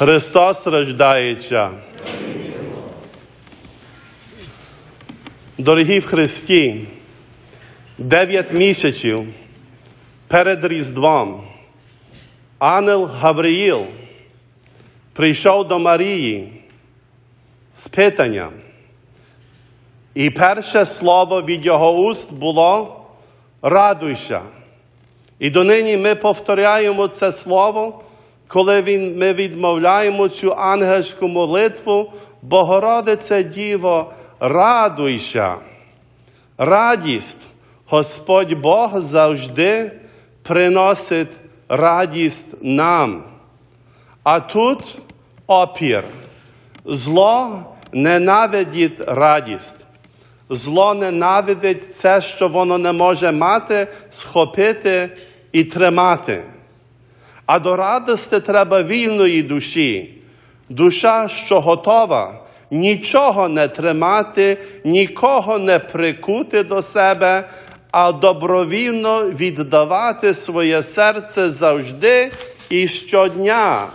Христос рождається. Дорогі в Христі, дев'ять місяців перед Різдвом ангел Гавриїл прийшов до Марії з питанням. І перше слово від його уст було радуйся. І донині ми повторяємо це слово, коли він, ми відмовляємо цю ангельську молитву, Богородице Діво, радуйся. Радість Господь Бог завжди приносить радість нам. А тут опір. Зло ненавидить радість. Зло ненавидить це, що воно не може мати, схопити і тримати. А до радості треба вільної душі, душа, що готова нічого не тримати, нікого не прикути до себе, а добровільно віддавати своє серце завжди і щодня,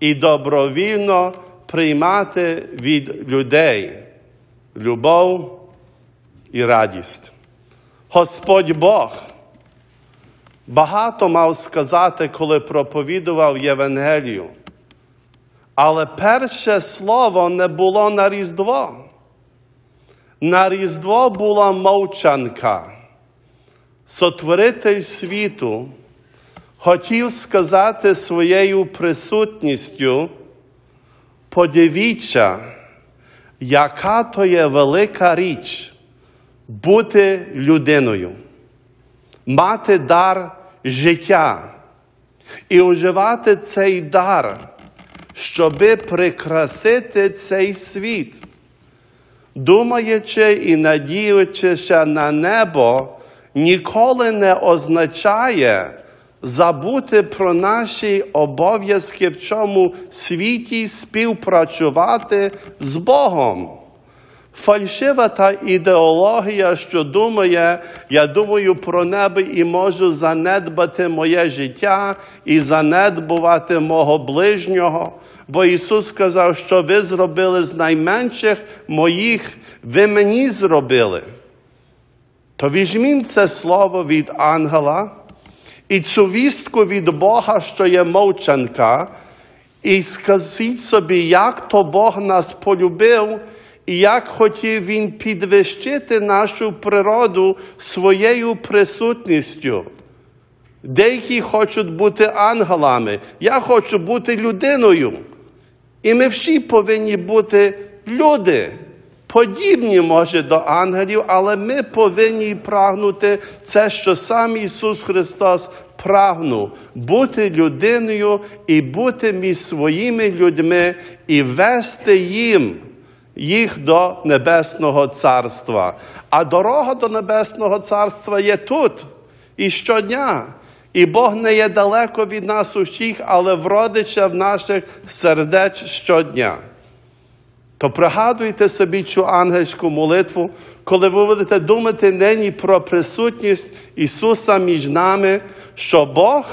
і добровільно приймати від людей любов і радість. Господь Бог багато мав сказати, коли проповідував Євангелію. Але перше слово не було на Різдво. На Різдво була мовчанка. Сотворитель світу хотів сказати своєю присутністю, подивіться, яка то є велика річ бути людиною, мати дар життя і уживати цей дар, щоби прикрасити цей світ, думаючи і надіючися на небо, ніколи не означає забути про наші обов'язки в цьому світі співпрацювати з Богом. Фальшива та ідеологія, що думає, я думаю про небо і можу занедбати моє життя і занедбувати мого ближнього. Бо Ісус сказав, що ви зробили з найменших моїх, ви мені зробили. То візьміть це слово від ангела і цю вістку від Бога, що є мовчанка, і скажіть собі, як то Бог нас полюбив, і як хотів Він підвищити нашу природу своєю присутністю. Деякі хочуть бути ангелами, я хочу бути людиною. І ми всі повинні бути люди. Подібні, може, до ангелів, але ми повинні прагнути це, що сам Ісус Христос прагнув бути людиною і бути між своїми людьми і вести їм їх до Небесного Царства. А дорога до Небесного Царства є тут і щодня. І Бог не є далеко від нас усіх, але вродича в наших сердеч щодня. То пригадуйте собі цю ангельську молитву, коли ви будете думати нині про присутність Ісуса між нами, що Бог,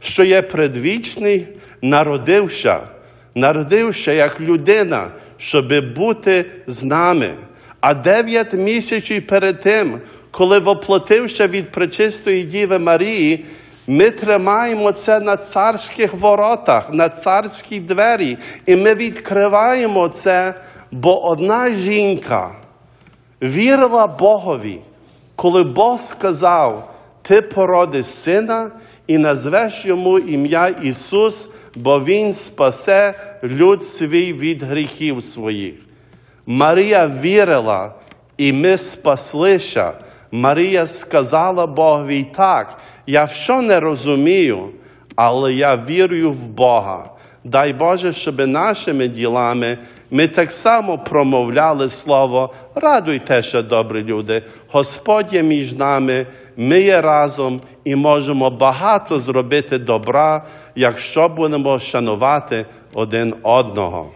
що є предвічний, народився, народився як людина, щоб бути з нами. А дев'ять місяців перед тим, коли воплотився від пречистої Діви Марії, ми тримаємо це на царських воротах, на царській двері, і ми відкриваємо це, бо одна жінка вірила Богові, коли Бог сказав: Ти породиш сина і назвеш йому ім'я Ісус, бо Він спасе люд свій від гріхів своїх. Марія вірила, і ми спаслися. Марія сказала Богові так, я що не розумію, але я вірю в Бога. Дай Боже, щоб нашими ділами ми так само промовляли слово, радуйтеся, добрі люди, Господь є між нами, ми є разом і можемо багато зробити добра, якщо будемо шанувати один одного.